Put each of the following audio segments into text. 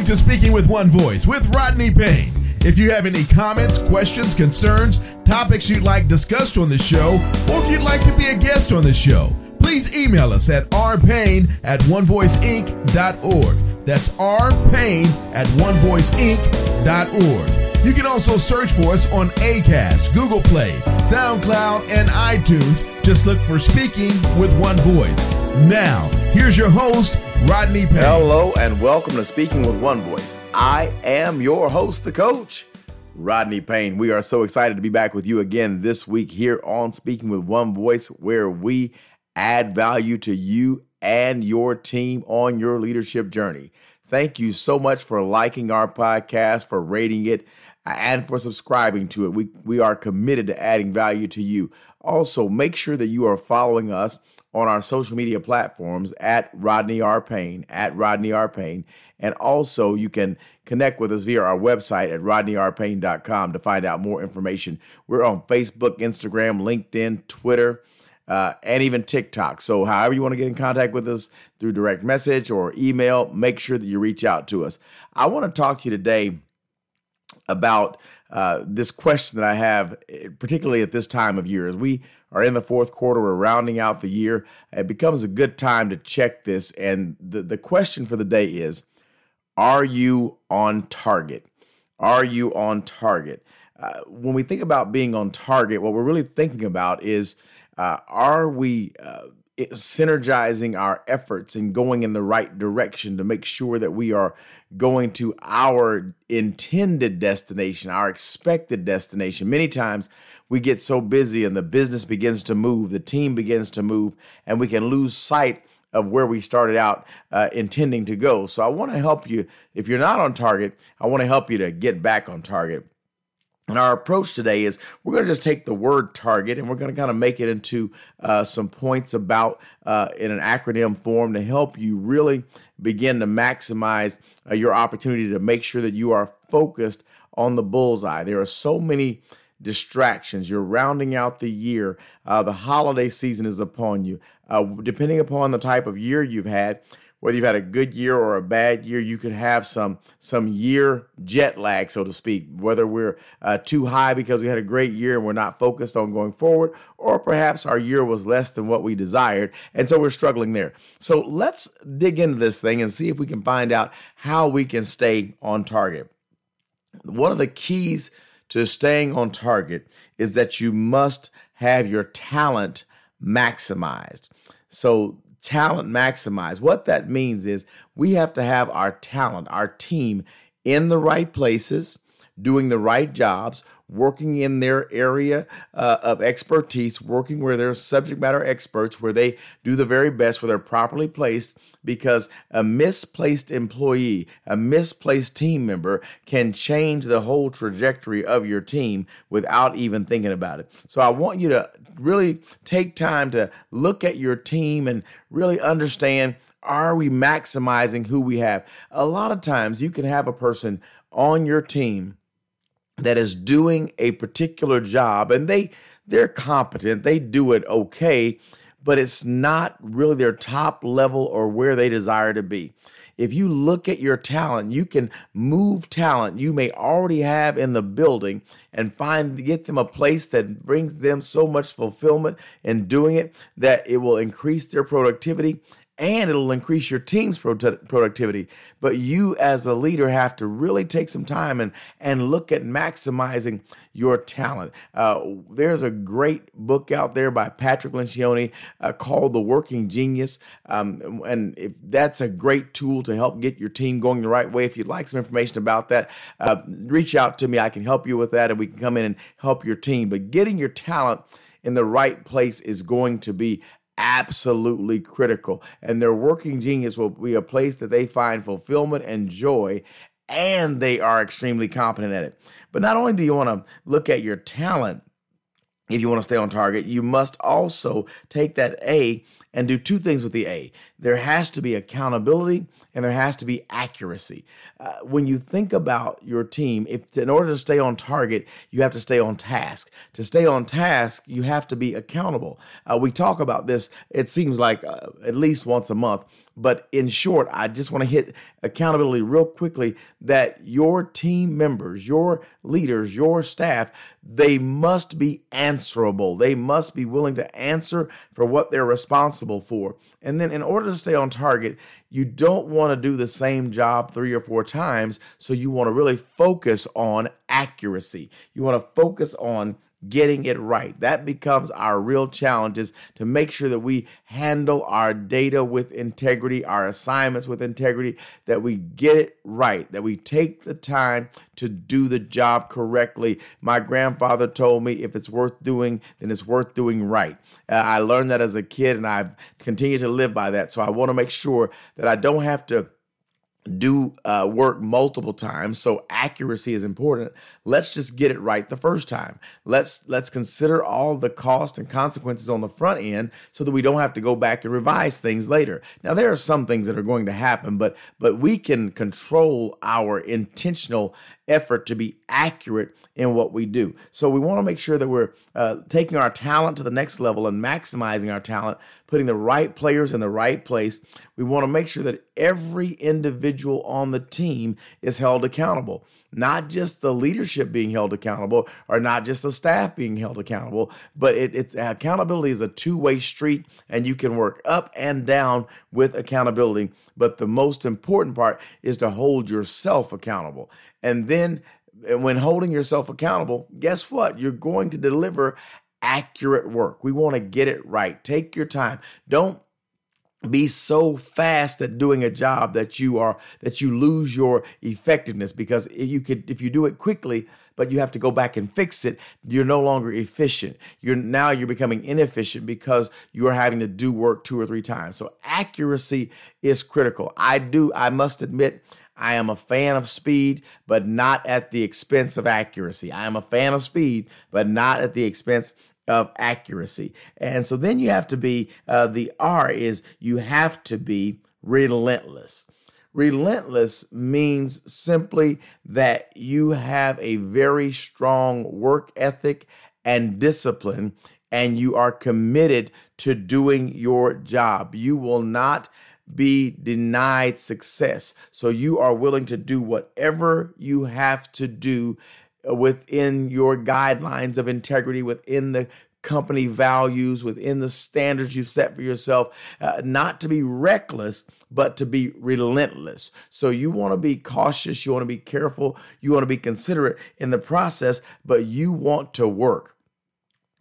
listening to Speaking with One Voice with Rodney Payne. If you have any comments, questions, concerns, topics you'd like discussed on the show, or if you'd like to be a guest on the show, please email us at rpayne at onevoiceinc.org. That's rpayne at onevoiceinc.org. You can also search for us on ACAST, Google Play, SoundCloud, and iTunes. Just look for Speaking with One Voice. Now, here's your host, Rodney Payne. Hello, and welcome to Speaking with One Voice. I am your host, the coach, Rodney Payne. We are so excited to be back with you again this week here on Speaking with One Voice, where we add value to you and your team on your leadership journey. Thank you so much for liking our podcast, for rating it, uh, and for subscribing to it. We, we are committed to adding value to you. Also, make sure that you are following us on our social media platforms at Rodney R. Payne, at Rodney R. Payne. And also, you can connect with us via our website at rodneyrpayne.com to find out more information. We're on Facebook, Instagram, LinkedIn, Twitter. Uh, and even TikTok. So, however you want to get in contact with us through direct message or email, make sure that you reach out to us. I want to talk to you today about uh, this question that I have, particularly at this time of year. As we are in the fourth quarter, we're rounding out the year, it becomes a good time to check this. And the, the question for the day is Are you on target? Are you on target? Uh, when we think about being on target, what we're really thinking about is uh, are we uh, synergizing our efforts and going in the right direction to make sure that we are going to our intended destination, our expected destination. Many times we get so busy and the business begins to move, the team begins to move, and we can lose sight of where we started out uh, intending to go. So I want to help you. If you're not on target, I want to help you to get back on target. And our approach today is we're going to just take the word target and we're going to kind of make it into uh, some points about uh, in an acronym form to help you really begin to maximize uh, your opportunity to make sure that you are focused on the bullseye. There are so many distractions. You're rounding out the year. Uh, the holiday season is upon you. Uh, depending upon the type of year you've had, whether you've had a good year or a bad year, you could have some some year jet lag, so to speak. Whether we're uh, too high because we had a great year and we're not focused on going forward, or perhaps our year was less than what we desired, and so we're struggling there. So let's dig into this thing and see if we can find out how we can stay on target. One of the keys to staying on target is that you must have your talent maximized. So talent maximized. What that means is we have to have our talent, our team in the right places, doing the right jobs, working in their area uh, of expertise, working where they're subject matter experts, where they do the very best, where they're properly placed, because a misplaced employee, a misplaced team member can change the whole trajectory of your team without even thinking about it. So I want you to really take time to look at your team and really understand are we maximizing who we have? A lot of times you can have a person on your team that is doing a particular job and they they're competent, they do it okay, but it's not really their top level or where they desire to be. If you look at your talent, you can move talent you may already have in the building and find get them a place that brings them so much fulfillment in doing it that it will increase their productivity and it'll increase your team's productivity. But you, as a leader, have to really take some time and, and look at maximizing your talent. Uh, there's a great book out there by Patrick Lencioni uh, called The Working Genius. Um, and if that's a great tool to help get your team going the right way. If you'd like some information about that, uh, reach out to me. I can help you with that and we can come in and help your team. But getting your talent in the right place is going to be absolutely critical. And their working genius will be a place that they find fulfillment and joy, and they are extremely competent at it. But not only do you want to look at your talent, if you want to stay on target, you must also take that A and do two things with the A. There has to be accountability and there has to be accuracy. Uh, when you think about your team, if in order to stay on target, you have to stay on task. To stay on task, you have to be accountable. Uh, we talk about this, it seems like uh, at least once a month. But in short, I just want to hit accountability real quickly that your team members, your leaders, your staff, they must be answerable. They must be willing to answer for what they're responsible for. And then, in order to stay on target, you don't want to do the same job three or four times. So, you want to really focus on accuracy. You want to focus on getting it right. That becomes our real challenge is to make sure that we handle our data with integrity, our assignments with integrity, that we get it right, that we take the time to do the job correctly. My grandfather told me if it's worth doing, then it's worth doing right. Uh, I learned that as a kid and I've continued to live by that. So I want to make sure that I don't have to do uh, work multiple times so accuracy is important. Let's just get it right the first time. Let's let's consider all the cost and consequences on the front end so that we don't have to go back and revise things later. Now there are some things that are going to happen but but we can control our intentional effort to be accurate in what we do. So we want to make sure that we're uh, taking our talent to the next level and maximizing our talent, putting the right players in the right place. We want to make sure that every individual on the team is held accountable, not just the leadership being held accountable or not just the staff being held accountable, but it, it's accountability is a two way street and you can work up and down with accountability. But the most important part is to hold yourself accountable. And then eh, when holding yourself accountable, guess what? You're going to deliver accurate work. We want to get it right. Take your time. Don't be so fast at doing a job that you are that you lose your effectiveness because you could if you do it quickly but you have to go back and fix it you're no longer efficient you're now you're becoming inefficient because you are having to do work two or three times so accuracy is critical i do i must admit I am a fan of speed, but not at the expense of accuracy. I am a fan of speed, but not at the expense of accuracy. And so then you have to be, uh, the R is you have to be relentless. Relentless means simply that you have a very strong work ethic and discipline, and you are committed to doing your job. You will not be denied success. So you are willing to do whatever you have to do within your guidelines of integrity, within the company values, within the standards you've set for yourself, uh, not to be reckless, but to be relentless. So you want to be cautious, you want to be careful, you want to be considerate in the process, but you want to work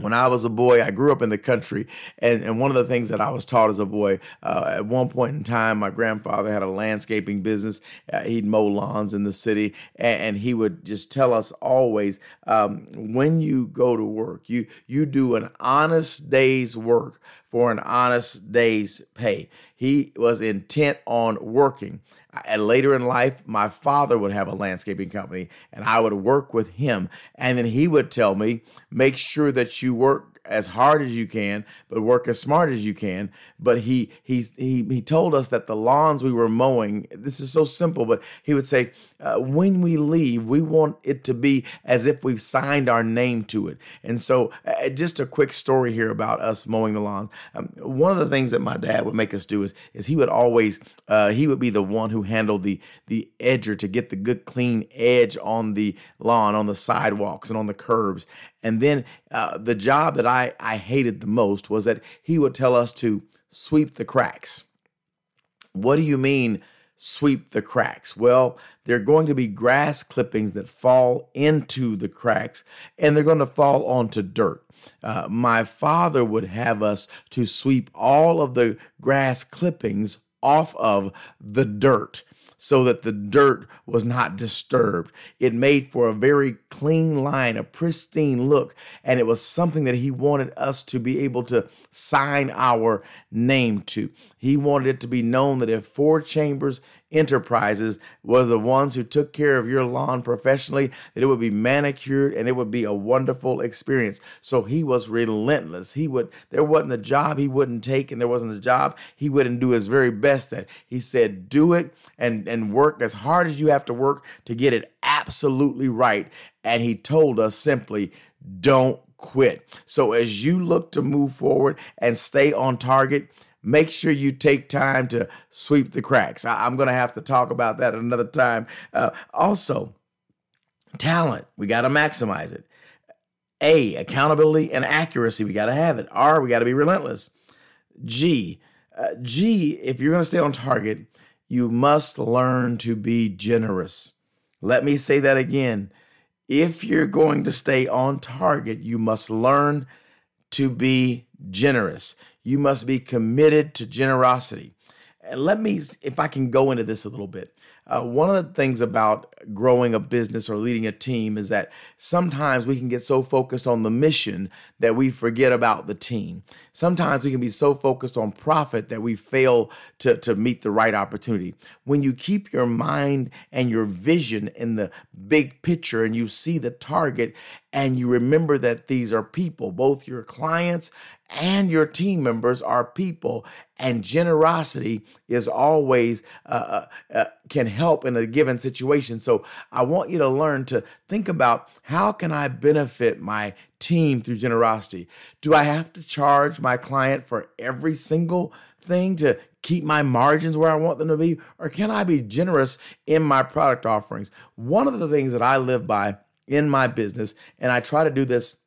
when I was a boy, I grew up in the country, and, and one of the things that I was taught as a boy, uh, at one point in time, my grandfather had a landscaping business. Uh, he'd mow lawns in the city, and, and he would just tell us always, um, when you go to work, you you do an honest day's work for an honest day's pay. He was intent on working. And later in life, my father would have a landscaping company and I would work with him. And then he would tell me, make sure that you work as hard as you can, but work as smart as you can. But he he he he told us that the lawns we were mowing. This is so simple, but he would say, uh, when we leave, we want it to be as if we've signed our name to it. And so, uh, just a quick story here about us mowing the lawn. Um, one of the things that my dad would make us do is is he would always uh, he would be the one who handled the the edger to get the good clean edge on the lawn, on the sidewalks, and on the curbs. And then uh, the job that I, I hated the most was that he would tell us to sweep the cracks. What do you mean, sweep the cracks? Well, there are going to be grass clippings that fall into the cracks and they're going to fall onto dirt. Uh, my father would have us to sweep all of the grass clippings off of the dirt so that the dirt was not disturbed. It made for a very clean line, a pristine look, and it was something that he wanted us to be able to sign our name to. He wanted it to be known that if Four Chambers Enterprises were the ones who took care of your lawn professionally, that it would be manicured and it would be a wonderful experience. So he was relentless. He would, there wasn't a job he wouldn't take, and there wasn't a job he wouldn't do his very best at. He said, do it and, and work as hard as you have to work to get it absolutely right. And he told us simply, don't quit. So as you look to move forward and stay on target, make sure you take time to sweep the cracks. I, am going to have to talk about that another time. Uh, also, talent, we got to maximize it. A, accountability and accuracy, we got to have it. R, we got to be relentless. G, uh, G, if you're going to stay on target, you must learn to be generous. Let me say that again. If you're going to stay on target, you must learn to be generous. You must be committed to generosity. And let me, if I can go into this a little bit. Uh, one of the things about growing a business or leading a team is that sometimes we can get so focused on the mission that we forget about the team. Sometimes we can be so focused on profit that we fail to, to meet the right opportunity. When you keep your mind and your vision in the big picture and you see the target and you remember that these are people, both your clients and your team members are people, and generosity is always uh, uh, uh, can help in a given situation. So I want you to learn to think about how can I benefit my team through generosity? Do I have to charge my client for every single thing to keep my margins where I want them to be, or can I be generous in my product offerings? One of the things that I live by in my business, and I try to do this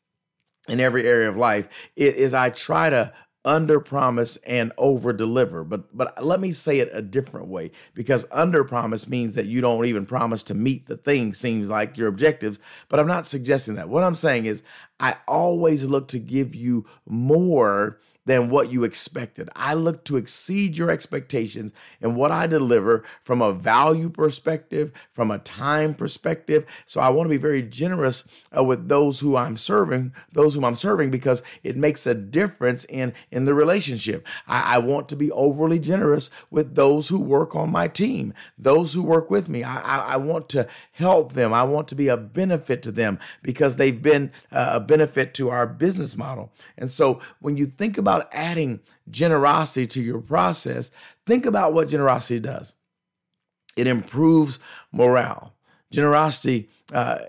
in every area of life, is I try to under promise and over deliver but but let me say it a different way because under promise means that you don't even promise to meet the thing seems like your objectives but i'm not suggesting that what i'm saying is i always look to give you more than what you expected. I look to exceed your expectations in what I deliver from a value perspective, from a time perspective. So I want to be very generous uh, with those who I'm serving, those whom I'm serving, because it makes a difference in, in the relationship. I, I want to be overly generous with those who work on my team, those who work with me. I, I, I want to help them. I want to be a benefit to them because they've been uh, a benefit to our business model. And so when you think about adding generosity to your process, think about what generosity does. It improves morale. Generosity uh,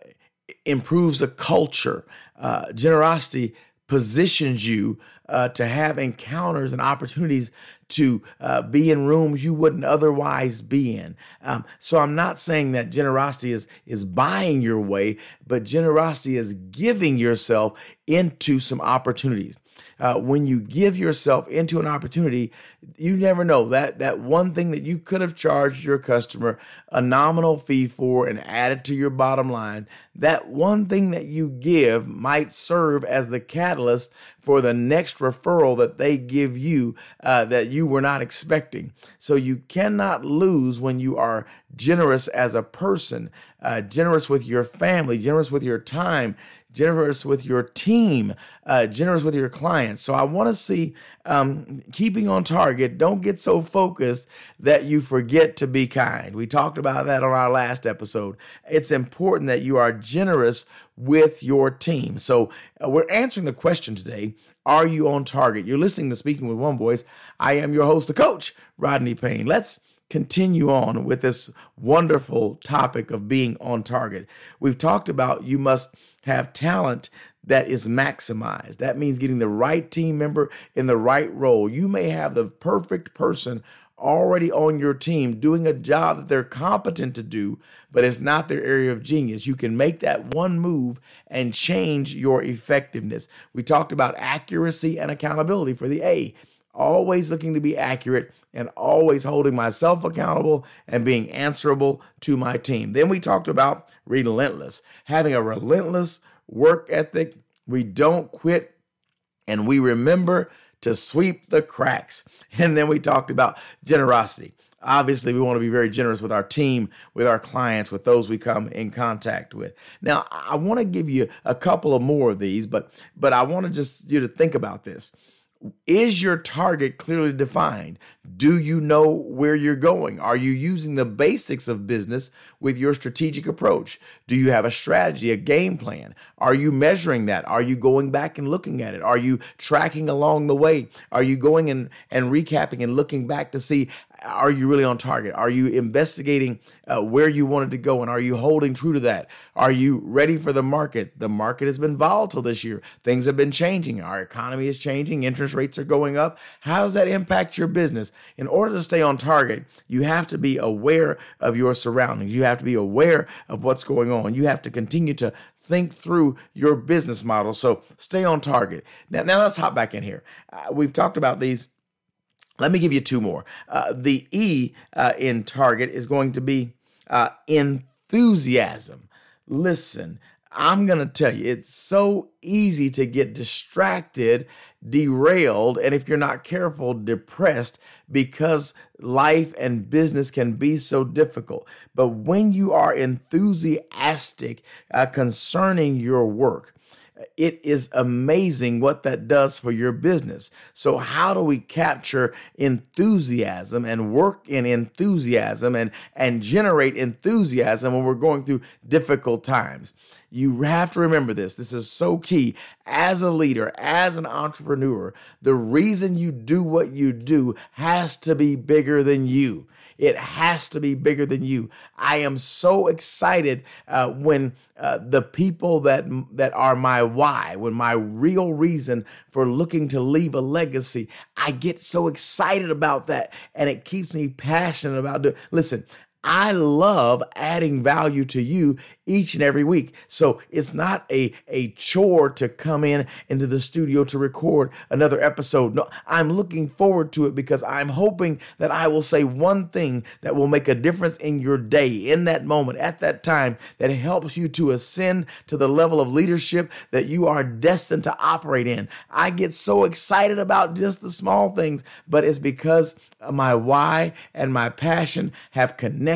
improves a culture. Uh, generosity positions you uh, to have encounters and opportunities to uh, be in rooms you wouldn't otherwise be in. Um, so I'm not saying that generosity is is buying your way, but generosity is giving yourself into some opportunities uh, when you give yourself into an opportunity, you never know that that one thing that you could have charged your customer a nominal fee for and added to your bottom line, that one thing that you give might serve as the catalyst for the next referral that they give you uh, that you were not expecting. So you cannot lose when you are generous as a person, uh, generous with your family, generous with your time, generous with your team, uh, generous with your clients. So I want to see um, keeping on target. Don't get so focused that you forget to be kind. We talked about that on our last episode. It's important that you are generous with your team. So uh, we're answering the question today Are you on target? You're listening to Speaking with One Voice. I am your host, the coach, Rodney Payne. Let's continue on with this wonderful topic of being on target. We've talked about you must have talent that is maximized. That means getting the right team member in the right role. You may have the perfect person already on your team doing a job that they're competent to do, but it's not their area of genius. You can make that one move and change your effectiveness. We talked about accuracy and accountability for the A always looking to be accurate and always holding myself accountable and being answerable to my team. Then we talked about relentless, having a relentless work ethic. We don't quit and we remember to sweep the cracks. And then we talked about generosity. Obviously, we want to be very generous with our team, with our clients, with those we come in contact with. Now, I want to give you a couple of more of these, but but I want to just you to think about this Is your target clearly defined? Do you know where you're going? Are you using the basics of business with your strategic approach? Do you have a strategy, a game plan? Are you measuring that? Are you going back and looking at it? Are you tracking along the way? Are you going and, and recapping and looking back to see are you really on target? Are you investigating uh, where you wanted to go and are you holding true to that? Are you ready for the market? The market has been volatile this year. Things have been changing. Our economy is changing. Interest rates are going up. How does that impact your business? In order to stay on target, you have to be aware of your surroundings. You have to be aware of what's going on. You have to continue to think through your business model. So stay on target. Now, now let's hop back in here. Uh, we've talked about these let me give you two more. Uh, the E uh, in Target is going to be uh, enthusiasm. Listen, I'm going to tell you, it's so easy to get distracted, derailed, and if you're not careful, depressed because life and business can be so difficult. But when you are enthusiastic uh, concerning your work, it is amazing what that does for your business. So, how do we capture enthusiasm and work in enthusiasm and, and generate enthusiasm when we're going through difficult times? You have to remember this. This is so key. As a leader, as an entrepreneur, the reason you do what you do has to be bigger than you. It has to be bigger than you. I am so excited uh, when uh, the people that that are my why, when my real reason for looking to leave a legacy, I get so excited about that, and it keeps me passionate about it. Listen, I love adding value to you each and every week. So it's not a, a chore to come in into the studio to record another episode. No, I'm looking forward to it because I'm hoping that I will say one thing that will make a difference in your day, in that moment, at that time, that helps you to ascend to the level of leadership that you are destined to operate in. I get so excited about just the small things, but it's because my why and my passion have connected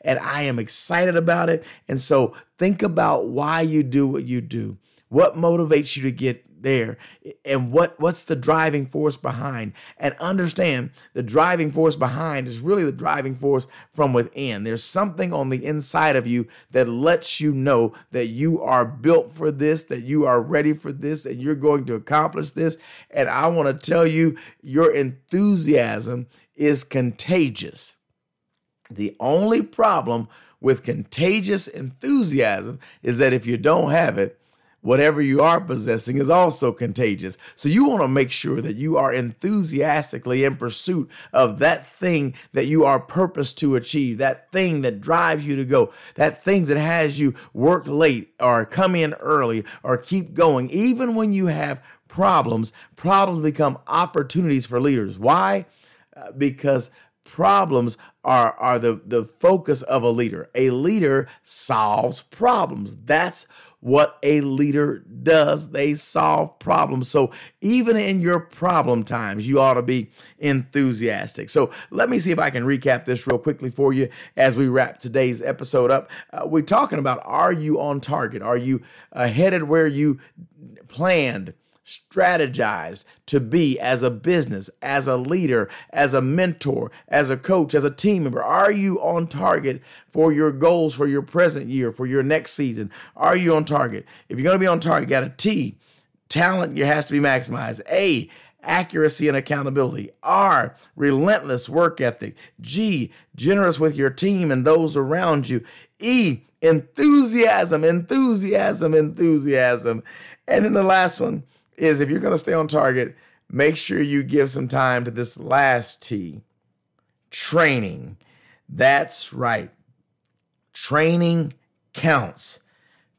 and I am excited about it. And so think about why you do what you do. What motivates you to get there and what what's the driving force behind and understand the driving force behind is really the driving force from within there's something on the inside of you that lets you know that you are built for this that you are ready for this and you're going to accomplish this and i want to tell you your enthusiasm is contagious. The only problem with contagious enthusiasm is that if you don't have it, whatever you are possessing is also contagious. So you want to make sure that you are enthusiastically in pursuit of that thing that you are purposed to achieve, that thing that drives you to go, that thing that has you work late or come in early or keep going, even when you have problems. Problems become opportunities for leaders. Why? Uh, because problems are, are the, the focus of a leader. A leader solves problems. That's what a leader does. They solve problems. So even in your problem times, you ought to be enthusiastic. So let me see if I can recap this real quickly for you as we wrap today's episode up. Uh, we're talking about are you on target? Are you uh, headed where you planned? Strategized to be as a business, as a leader, as a mentor, as a coach, as a team member? Are you on target for your goals for your present year, for your next season? Are you on target? If you're going to be on target, you got a T, talent has to be maximized. A, accuracy and accountability. R, relentless work ethic. G, generous with your team and those around you. E, enthusiasm, enthusiasm, enthusiasm. And then the last one, is if you're going to stay on target, make sure you give some time to this last T training. That's right. Training counts.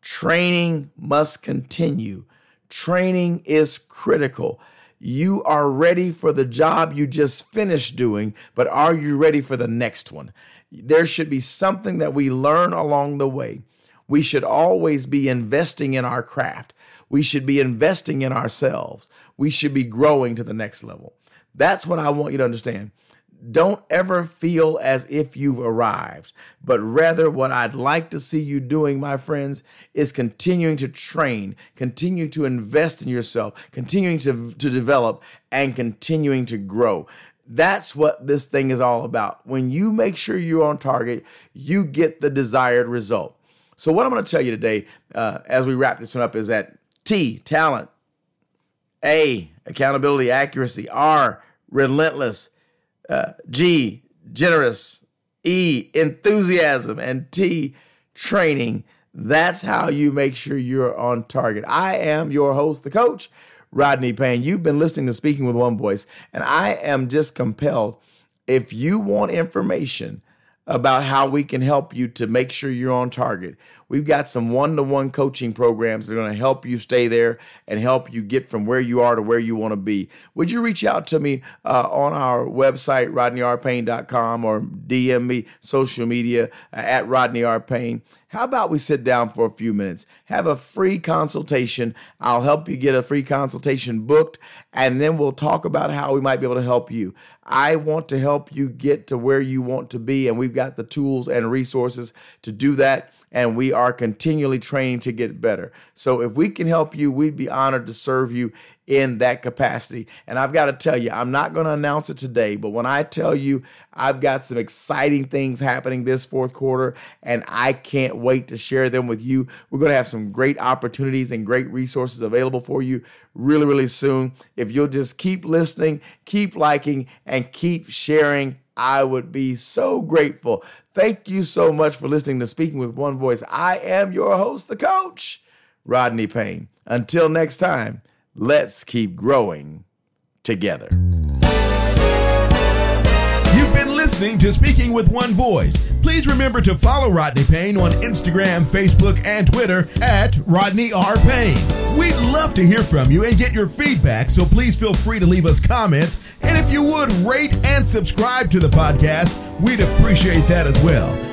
Training must continue. Training is critical. You are ready for the job you just finished doing, but are you ready for the next one? There should be something that we learn along the way. We should always be investing in our craft. We should be investing in ourselves. We should be growing to the next level. That's what I want you to understand. don't ever feel as if you've arrived, but rather what I'd like to see you doing, my friends, is continuing to train, continue to invest in yourself, continuing to, to develop, and continuing to grow. That's what this thing is all about. When you make sure you're on target, you get the desired result. So, what I'm going to tell you today, uh, as we wrap this one up, is that T, talent, A, accountability, accuracy, R, relentless, uh, G, generous, E, enthusiasm, and T, training. That's how you make sure you're on target. I am your host, the coach, Rodney Payne. You've been listening to Speaking with One Voice, and I am just compelled. If you want information about how we can help you to make sure you're on target. We've got some one to one coaching programs that are going to help you stay there and help you get from where you are to where you want to be. Would you reach out to me uh, on our website, rodneyrpayne.com, or DM me social media uh, at Rodney R. Payne? How about we sit down for a few minutes, have a free consultation? I'll help you get a free consultation booked, and then we'll talk about how we might be able to help you. I want to help you get to where you want to be, and we've got the tools and resources to do that and we are continually training to get better. So if we can help you, we'd be honored to serve you in that capacity. And I've got to tell you, I'm not going to announce it today, but when I tell you I've got some exciting things happening this fourth quarter, and I can't wait to share them with you. We're going to have some great opportunities and great resources available for you really, really soon. If you'll just keep listening, keep liking, and keep sharing I would be so grateful. Thank you so much for listening to Speaking with One Voice. I am your host, the coach, Rodney Payne. Until next time, let's keep growing together. Listening to Speaking with One Voice. Please remember to follow Rodney Payne on Instagram, Facebook, and Twitter at Rodney R. Payne. We'd love to hear from you and get your feedback, so please feel free to leave us comments. And if you would rate and subscribe to the podcast, we'd appreciate that as well.